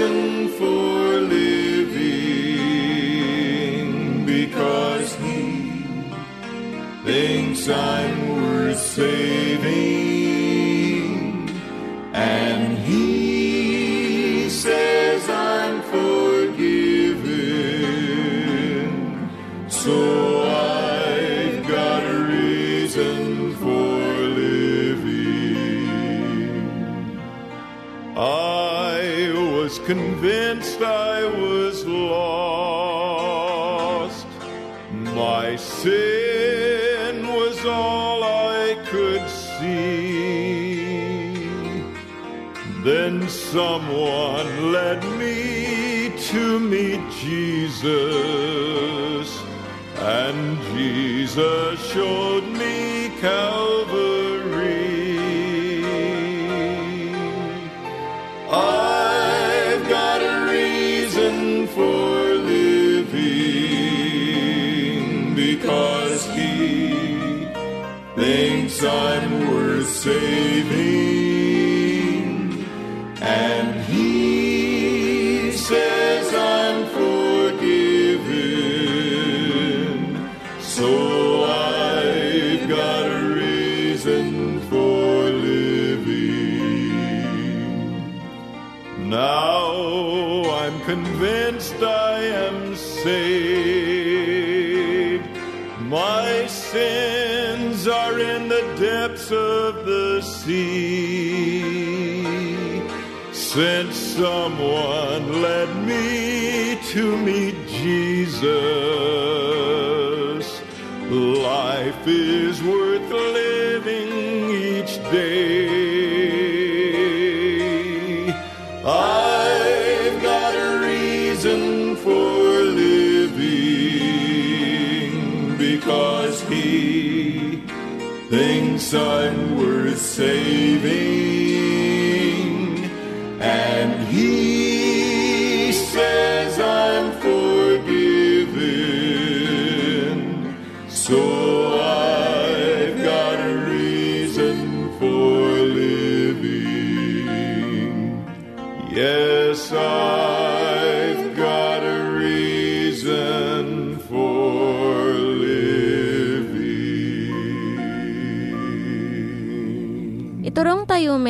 Reason for living because he thinks I'm worth saving and he says convinced I was to meet Jesus, life is worth living each day. I've got a reason for living because he thinks I'm worth saving and he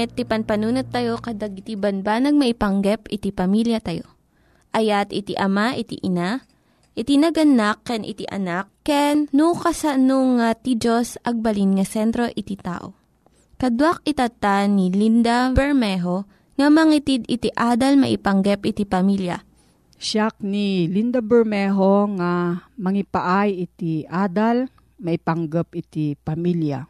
met, ti panpanunat tayo kadag iti banbanag maipanggep iti pamilya tayo. Ayat iti ama, iti ina, iti naganak, ken iti anak, ken no, kasano nga ti Diyos agbalin nga sentro iti tao. Kaduak itata ni Linda Bermejo nga mangitid iti adal maipanggep iti pamilya. Siyak ni Linda Bermejo nga mangipaay iti adal maipanggep iti pamilya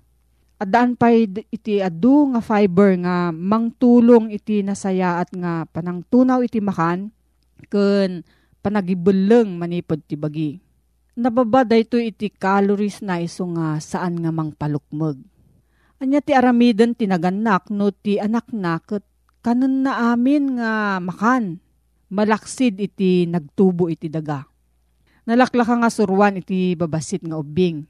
Adaan pa iti adu nga fiber nga mangtulong iti nasayaat nga panangtunaw iti makan ken panagibeleng manipod ti bagi. Nababa dayto iti calories na iso nga saan nga mangpalukmeg. Anya ti aramiden tinaganak no ti anak na ket kanon na amin nga makan. Malaksid iti nagtubo iti daga. Nalaklaka nga surwan iti babasit nga ubing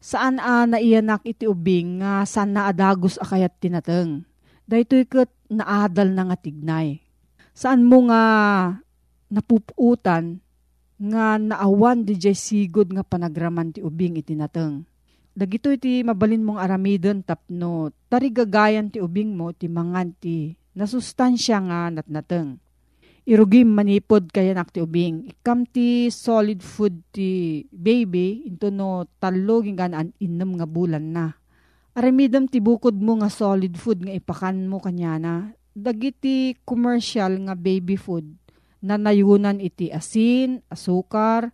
Saan a naiyanak iti ubing nga saan na adagos akayat tinateng. Dahito ikat naadal na nga tignay. Saan mo nga napuputan nga naawan di jay sigod nga panagraman ti ubing iti nateng. Dagito iti mabalin mong aramidon tapno tarigagayan ti ubing mo ti mangan ti nasustansya nga natnateng irugim manipod kaya nakti ubing. Ikam ti solid food ti baby into no talo gingan an innem nga bulan na. Aramidam ti bukod mo nga solid food nga ipakan mo kanya na. Dagiti commercial nga baby food na nayunan iti asin, asukar,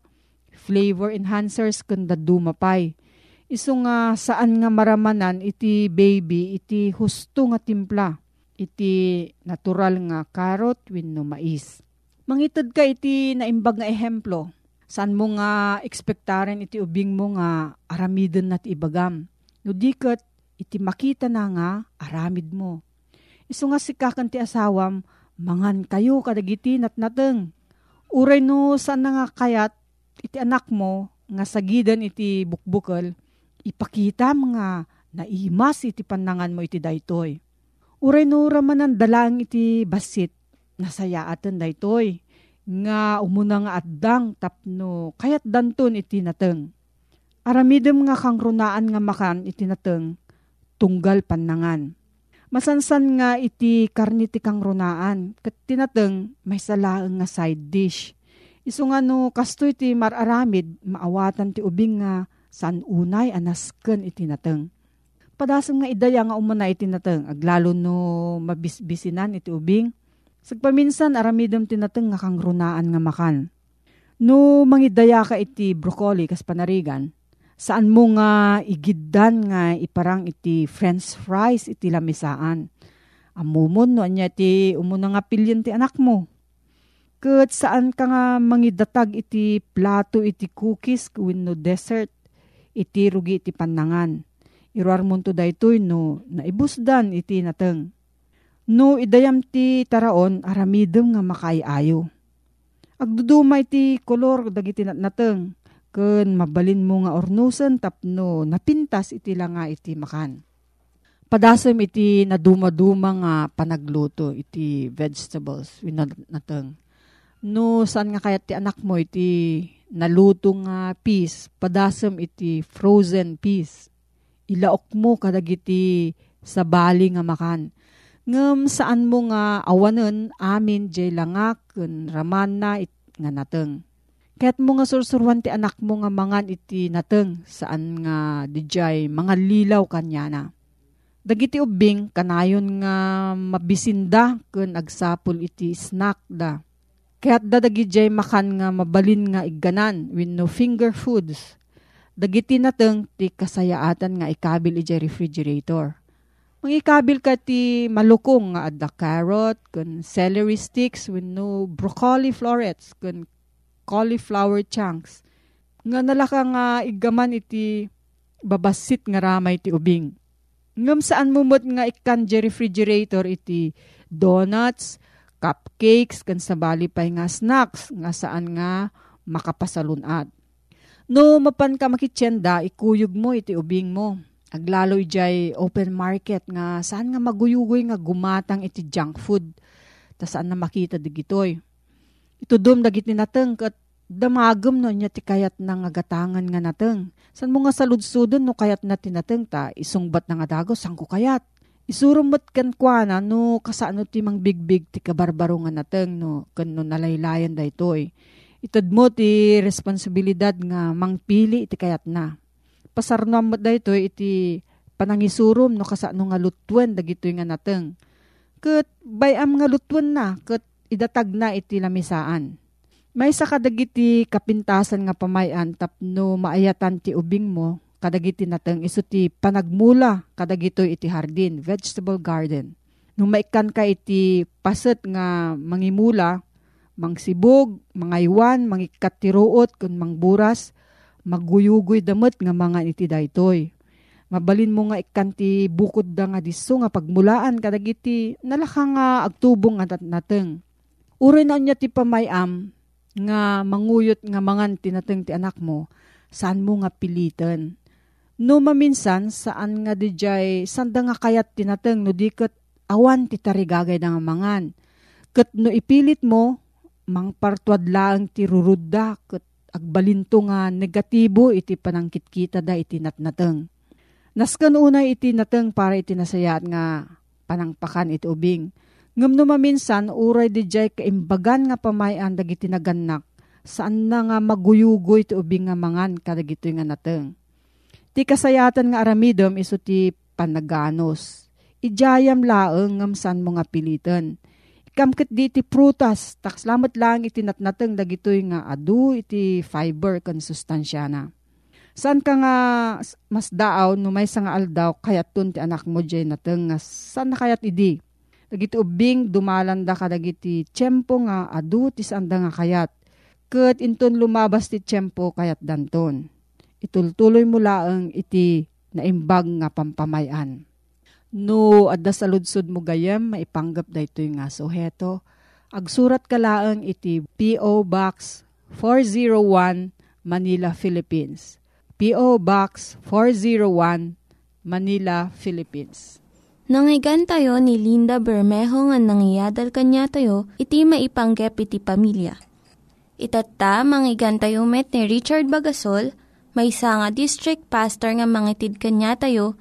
flavor enhancers kanda dumapay. Iso nga saan nga maramanan iti baby iti husto nga timpla iti natural nga carrot wenno mais. Mangitid ka iti naimbag nga ehemplo. San mo nga ekspektaren iti ubing mo nga aramidon nat ibagam. No diket iti makita na nga aramid mo. Iso nga sikakan ti asawam, mangan kayo kadagiti nat nateng. Uray no saan na nga kayat iti anak mo nga sagidan iti bukbukal, ipakita mga naimas iti panangan mo iti daytoy Uray no ramanan dalang iti basit nasayaatan daytoy nga umuna nga addang tapno kayat danton iti nateng. Aramidem nga kang runaan nga makan iti nateng tunggal panangan. Masansan nga iti karniti kang runaan kat tinateng may salaang nga side dish. Iso nga no kasto iti mararamid maawatan ti ubing nga san unay anasken iti nateng padasang nga idaya nga umana iti nateng aglalo no mabisbisinan iti ubing. Sagpaminsan aramidem tinateng nga kang runaan nga makan. No mangidaya ka iti broccoli kas panarigan, saan mo nga igiddan nga iparang iti french fries iti lamisaan. Amumon no anya ti umuna nga pilyon ti anak mo. Kat saan ka nga mangidatag iti plato iti cookies no dessert iti rugi iti panangan Iruar mo to daytoy no naibusdan iti nateng. No idayam ti taraon aramidem nga makaayayo. Agduduma iti kolor dagiti nateng ken mabalin mo nga ornusen tapno napintas iti nga iti makan. Padasem iti naduma-duma nga panagluto iti vegetables nateng. No saan nga kayat ti anak mo iti naluto nga peas, padasem iti frozen peas ilaok mo kadagiti sa bali nga makan. Ngem saan mo nga awanen amin jay langak ken raman na it, nga nateng. Kaya't mo nga sursurwan ti anak mo nga mangan iti nateng saan nga dijay mga lilaw kanya na. Dagiti ubing kanayon nga mabisinda ken agsapol iti snack da. Kaya't dadagi jay makan nga mabalin nga igganan with no finger foods Dagiti nateng ti kasayaatan nga ikabil iti refrigerator. Mang ikabil ka ti malukong nga adda carrot, kun celery sticks, when no broccoli florets, kun cauliflower chunks. Nga nalaka nga igaman iti babasit nga ramay ti ubing. Ngam saan mumot nga ikan refrigerator iti donuts, cupcakes, kan sabali pay nga snacks nga saan nga makapasalunat. No mapan ka makitsenda, ikuyog mo iti ubing mo. Aglaloy jay open market nga saan nga maguyugoy nga gumatang iti junk food. Ta saan na makita digitoy. Ito dum dagiti nateng kat damagem no niya ti kayat na nga gatangan nga nateng. San mo nga saludsudon no kayat na tinateng ta isungbat na nga dago sang ko kayat. Isurumot kan kwa na no kasano ti mang bigbig ti kabarbaro nga nateng no kan no nalaylayan da itoy. Itad mo ti responsibilidad nga mangpili iti kayat na. Pasarnam mo da itoy iti panangisurum no kasano nga lutwen dagitoy nga nateng. Kat bayam nga lutwen na kat idatag na iti lamisaan. May sa kadagiti kapintasan nga pamayan tapno maayatan ti ubing mo kadagiti nateng iso ti panagmula kadagito iti hardin, vegetable garden. Nung maikan ka iti paset nga mangimula, mangsibog, mangaywan, mangikat ti ruot, kun mangburas, maguyugoy damot nga mga iti daytoy. Mabalin mo nga ikan ti bukod da nga diso nga pagmulaan kadagiti nalaka nga agtubong nga nateng. Uri na niya ti pamayam nga manguyot nga mangan tinateng ti anak mo, saan mo nga pilitan No maminsan, saan nga dijay, sanda nga kayat tinateng no diket awan ti tarigagay nga mangan. Ket no ipilit mo, mang partuad lang ti rurudda, ket agbalinto nga negatibo iti panangkit kita da iti natnateng. Naskan una iti nateng para iti nasayat nga panangpakan iti ubing. Ngam no maminsan, uray dijay kaimbagan nga pamayan dagiti naganak, saan na nga maguyugoy iti ubing nga mangan kadagito nga nateng Ti kasayatan nga aramidom iso ti panaganos. Ijayam laeng ngam san mo nga pilitan. Ikamkit di ti prutas, takslamat lang iti natnateng dagitoy nga adu iti fiber kan sustansya na. San ka nga mas daaw no may nga aldaw kayat tun ti anak mo jay nateng nga san na kayat idi. Dagiti ubing dumalanda ka dagiti tiyempo nga adu ti sanda nga kayat. Kat inton lumabas ti tiyempo kayat danton itultuloy mo laang iti naimbag nga pampamayan. No, adda sa ludsud mo gayam, maipanggap da ito nga suheto. Agsurat ka laang iti P.O. Box 401 Manila, Philippines. P.O. Box 401 Manila, Philippines. Nangyigan tayo ni Linda Bermejo nga nangyadal kanya tayo, iti maipanggep iti pamilya. Itatta, manggigan tayo met ni Richard Bagasol, may nga district pastor nga mangitid kanya tayo,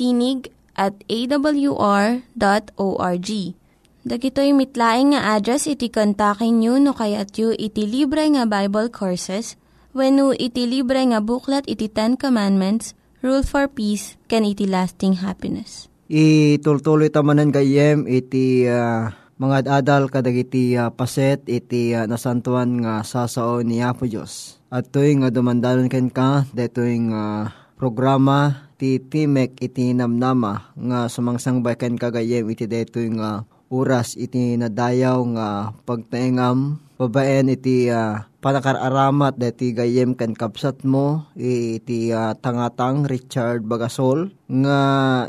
Tinig at awr.org. Dagitoy mitlaing nga address iti kontakin nyo no kayat yu iti libre nga Bible Courses when no iti libre nga buklat iti Ten Commandments, Rule for Peace, can iti lasting happiness. Itultuloy tamanan kayem iti uh, mga adal kadagiti uh, paset iti uh, nasantuan nga sasao ni Apo Diyos at to'y nga dumandalon ken ka, deto'y nga programa ti Timek iti namnama nga sumangsangbay ken kagayem iti deto'y nga oras iti nadayaw nga pagtaengam babaen iti uh, panakaramat dati gayem kan kapsat mo iti uh, tangatang Richard Bagasol nga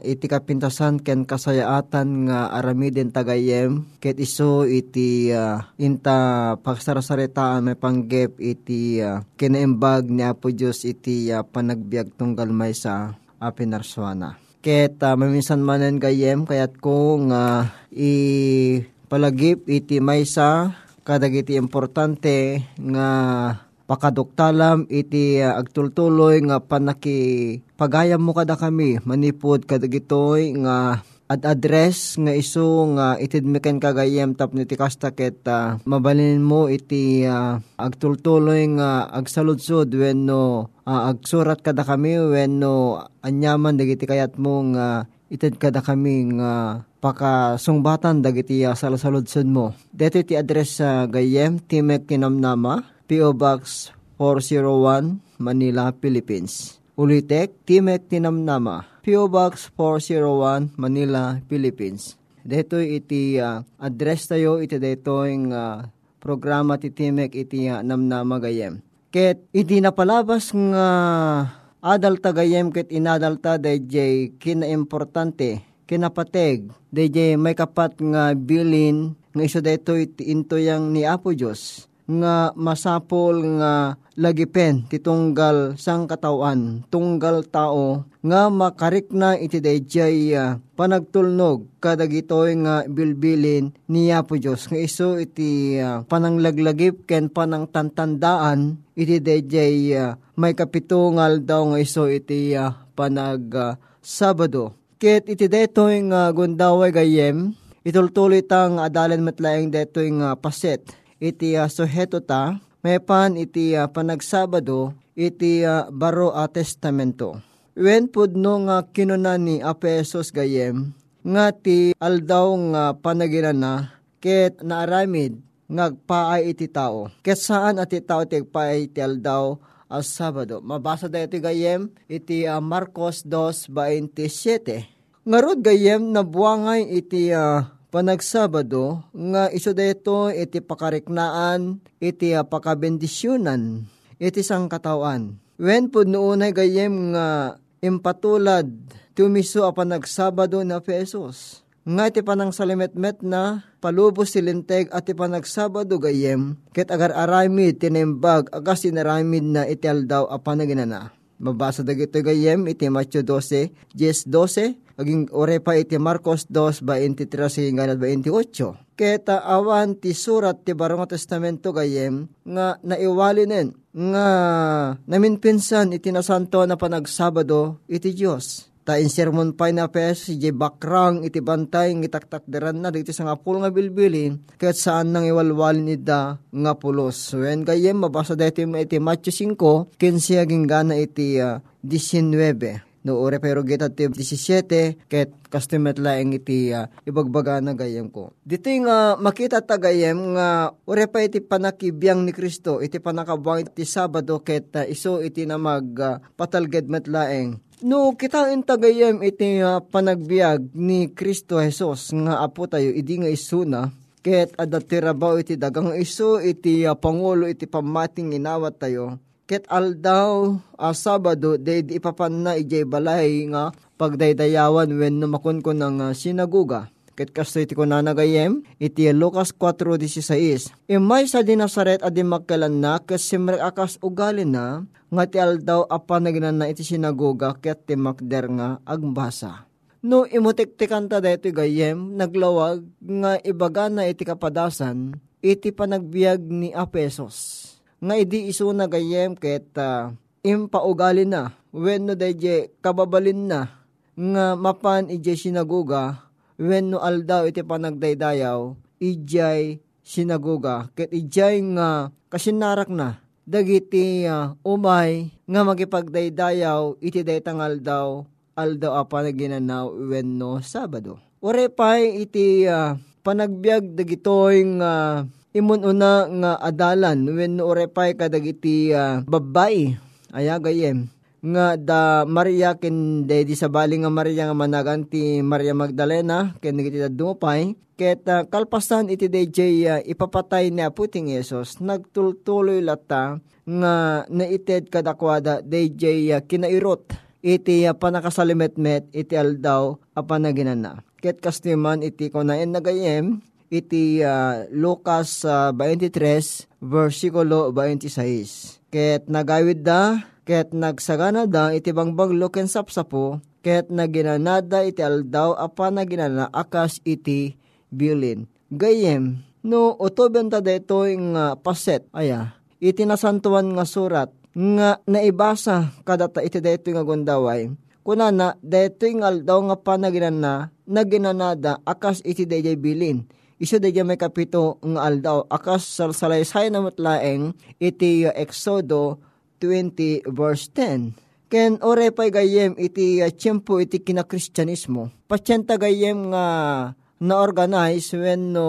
iti kapintasan ken kasayaatan nga aramiden tagayem ket iso iti uh, inta pagsarasaritaan may panggep iti uh, kinaimbag ni Apo Diyos iti uh, panagbiag tunggal may sa apinarswana. Ket uh, maminsan manen gayem kayat ko nga uh, i palagip iti maysa kadagiti importante nga pakaduktalam iti uh, agtultuloy nga panaki pagayam mo kada kami manipod kadagitoy nga at address nga iso nga itidmiken kagayem tapno iti kastaket uh, mabalin mo iti uh, agtultuloy nga agsaludsod wenno uh, agsurat kada kami wenno anyaman dagiti kayat mo nga ited kada kami nga pakasungbatan dagiti uh, salasaludsod mo. Dito iti address sa uh, Gayem, Timek Kinamnama, P.O. Box 401, Manila, Philippines. Ulitek, Timek Tinamnama, P.O. Box 401, Manila, Philippines. Dito iti uh, address tayo, iti dito yung uh, programa ti Timek iti uh, namnama gayem. Ket iti napalabas nga adal tagayem ket inadal ta dayjay kinaimportante kinapateg dayjay may kapat nga bilin nga iso daytoy into yang ni Apo Dios nga masapol nga lagipen titunggal sang katawan tunggal tao nga makarik na iti dayjay uh, panagtulnog kadagitoy nga bilbilin niya po Diyos nga iso iti uh, pananglaglagip ken panangtantandaan iti dayjay uh, may kapitungal daw nga iso iti uh, panag uh, Sabado. Ket iti daytoy nga gundaway gayem itultuloy tang adalan matlaeng daytoy nga paset iti uh, suheto ta, may pan iti uh, panagsabado, iti uh, baro a testamento. Wen pudno nga kinuna ni Apesos gayem, nga ti aldaw nga panagirana, ket naaramid ngagpaay iti tao. Ket saan ati tao ti paay iti aldaw as Sabado. Mabasa da iti gayem, iti uh, Marcos 2.27. Ngarod gayem, nabuangay iti uh, panagsabado nga iso deto iti pakariknaan iti pakabendisyunan iti sang katawan. When po noonay gayem nga impatulad tumiso a panagsabado na pesos. Nga iti panang salimetmet na palubos silinteg at iti panagsabado gayem ket agar aramid tinembag agas sinaramid na iti aldaw a panaginana. Mabasa dagito gayem iti Matthew 12, 10, 12, aging ore pa iti Marcos 2, 23 hingga 28. Keta awan ti surat ti Barong Testamento gayem nga naiwalinen nga namin pinsan iti nasanto na panagsabado iti Diyos Ta in sermon pa na pes, si bakrang iti bantay ng itaktakderan na dito sa nga pulo nga bilbilin, kahit saan nang iwalwalin ida nga pulos. When kayem, mabasa dito iti Matthew 5, kinsi aging gana iti uh, 19 no ore pero geta ti 17 ket customer laeng iti uh, ibagbaga na gayem ko. Dito nga uh, makita ta gayem nga ore pa iti panakibiyang ni Kristo iti panakabuang iti Sabado ket uh, iso iti na mag uh, patalged met laeng No, kita tagayam iti uh, panagbiag ni Kristo Jesus nga apo tayo, idi nga isuna, ket adatirabaw iti dagang iso iti uh, pangulo iti pamating inawat tayo, ket aldaw uh, Sabado, day ipapan na ijay balay nga pagdaydayawan when numakon ko ng uh, sinaguga. Ket kasto iti ko nanagayem, iti Lucas 4.16. Imay sa di Nazaret adi magkalan na, kasi akas ugali na, nga ti aldaw apa nagnan na iti sinagoga ket ti makder nga agbasa. No imutiktikan ta dito gayem, naglawag nga ibaga na iti kapadasan, iti panagbiag ni Apesos. Nga idi iso na gayem ket uh, impaugali na, when no kababalin na, nga mapan ije sinagoga, when no aldaw iti panagdaydayaw, ijay sinagoga, ket ijay nga kasinarak na, dagiti uh, umay nga magipagdaydayaw iti daytangal daw aldaw apa na ginanaw wenno Sabado. Ore pay iti uh, panagbiag dagitoy nga uh, imununa nga adalan. Wenno ore pay kadagiti uh, babay aya gayem nga da Maria ken dedi sa bali nga Maria nga managan ti Maria Magdalena ken iti dumupay. Ket uh, kalpasan iti DJ uh, ipapatay ni aputing Yesus. Nagtultuloy lata nga naited kadakwada DJ uh, kinairot iti uh, panakasalimetmet iti aldaw apan naginana ket kastiman iti kunaen nagayem iti uh, Lucas uh, 23 versikulo 26 ket nagawid da ket nagsagana da iti bangbaglo ken sapsapo, ket naginanada iti aldaw apa naginana akas iti bilin. Gayem, no otobenta deto nga paset, aya, iti nasantuan nga surat, nga naibasa kadata iti deto nga gundaway, kunana deto nga aldaw nga panaginana, naginanada akas iti dayjay bilin iso da may kapito nga aldaw akas salaysay na matlaeng iti Exodo 20 verse 10. Ken ore pay gayem iti uh, tiyempo iti kinakristyanismo. Pasyenta gayem nga na-organize when no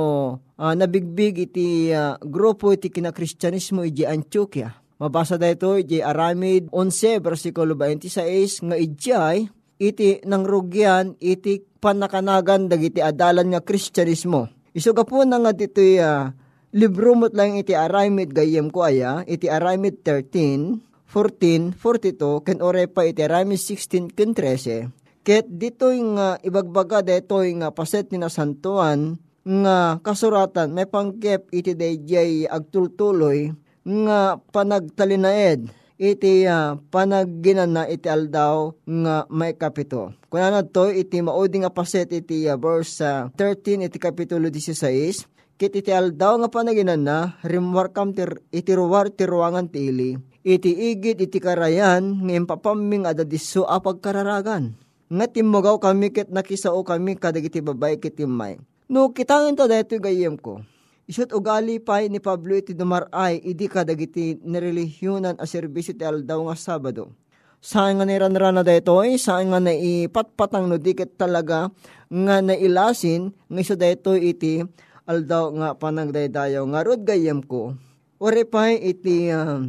uh, nabigbig iti uh, grupo iti kinakristyanismo iti Antioquia. Mabasa dito iti Aramid 11 versikulo 26 nga ijay iti nangrugyan iti panakanagan dagiti adalan nga kristyanismo. Isuga po na nga dito uh, libro mo't lang iti Aramid gayem ko aya iti Aramid 13 14, 42, ken ore pa iti Rami 16, ken 13. Ket dito nga ibagbaga dito nga paset ni nasantuan nga kasuratan may pangkep iti dayjay agtultuloy nga panagtalinaed iti uh, panagginana iti aldaw nga may kapito. Kuna to iti maudi nga paset iti uh, verse uh, 13 iti kapitulo 16 kit iti aldaw nga panaginana rimwarkam tir, iti ruwar ti ili iti igit iti karayan ngayon papaming adadiso apag kararagan. Nga timugaw kami ket nakisao kami kadagiti babay kitimay. No kitangin to dahito gayem ko. Isot ugali pa ni Pablo iti dumaray idi kadagiti nirelihyunan a serbisyo ti aldaw nga Sabado. Saan nga niranran na dito ay saan nga naipatpatang no dikit talaga nga nailasin nga iso dito iti aldaw nga panagdaydayaw nga rod gayem ko. Pa iti uh,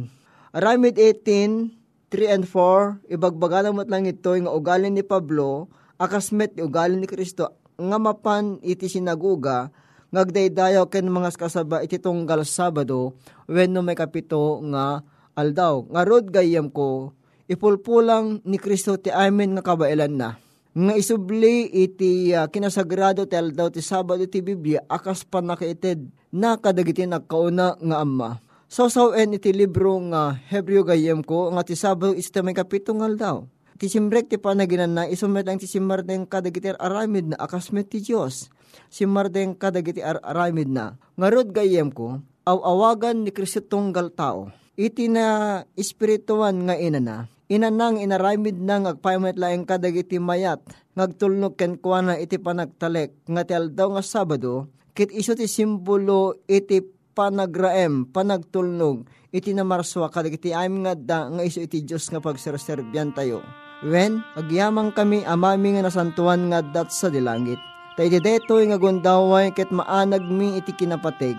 Aramid 18, 3 and 4, ibagbaga mo lang ito yung ugali ni Pablo, akasmet yung ugali ni Kristo, nga mapan iti sinaguga, ngagdaydayaw ken mga kasaba iti tunggal Sabado, when no may kapito nga aldaw. Nga rod gayam ko, ipulpulang ni Kristo ti amin nga kabailan na. Nga isubli iti uh, kinasagrado ti aldaw ti Sabado ti Biblia, akas pa nakaited na kadagiti nagkauna nga amma Sausawen iti libro nga Hebreo gayem ko nga ti Sabado ista may kapitungal daw. Ti simbrek ti panaginan na isumet ang ti simardeng kadagiti aramid na akasmet ti Diyos. Simardeng kadagiti aramid na. Ngarod gayem ko, awawagan ni Kristo tunggal tao. Iti na espirituan nga ina na. Ina nang inaramid na ngagpaymet laeng kadagiti mayat. Ngagtulnog ken kuana iti panagtalek nga aldaw nga Sabado. Kit iso ti simbolo iti panagraem, panagtulnog, iti namarswa kadagiti amin nga da nga iso iti Diyos nga pagserserbyan tayo. When, agyamang kami amami nga nasantuan nga dat sa dilangit. Ta iti deto nga gundaway ket maanag mi iti kinapatig.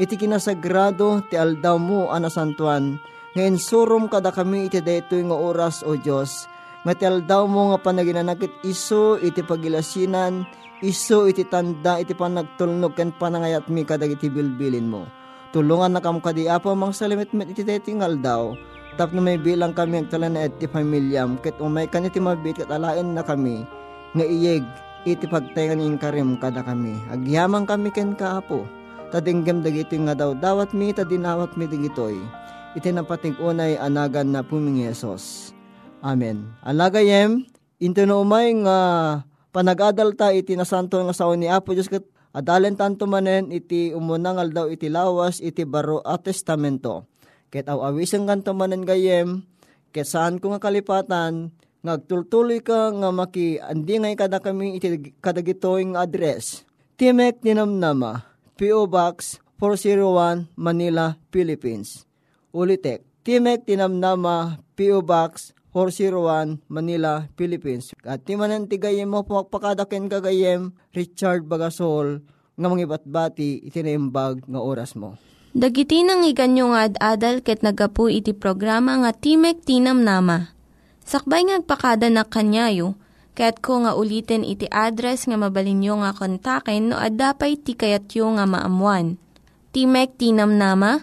Iti kinasagrado ti aldaw mo anasantuan. Ngayon surom kada kami iti deto nga oras o Diyos. Nga ti aldaw mo nga panaginanakit iso iti pagilasinan iso iti tanda iti panagtulnog ken panangayat mi kadag iti bilbilin mo. Tulungan na kam kadi apa mang salimit met iti tetingal daw. Tap na may bilang kami ang talan na iti pamilyam ket umay kan iti mabit ket alain na kami nga iyeg iti pagtayan ing karim kada kami. Agyamang kami ken kaapo. Tadinggam dagiti nga daw dawat mi tadinawat mi digitoy. Iti napating unay anagan na puming Yesus. Amen. Alagayem, into no umay nga panagadal ta iti nasanto nga sao ni Apo Diyos kat adalen tanto manen iti umunangal daw iti lawas iti baro at testamento. Ket aw awisang kanto manen gayem, ket saan ko nga kalipatan, ngagtultuloy ka nga maki andi kada kami iti kadagitoing address. Timek Ninamnama, P.O. Box 401 Manila, Philippines. Ulitek, Timek Tinamnama, P.O. Box 401 Manila, Philippines. At timanan ti gayem mo pakadaken kagayem Richard Bagasol nga mangibatbati itinaimbag nga oras mo. Dagiti nang iganyo nga ad-adal ket nagapu iti programa nga Timek Tinam Nama. Sakbay ngagpakada na kanyayo, ket ko nga ulitin iti address nga mabalinyo nga kontaken no ad-dapay ti kayatyo nga maamuan. Timek Tinam Nama,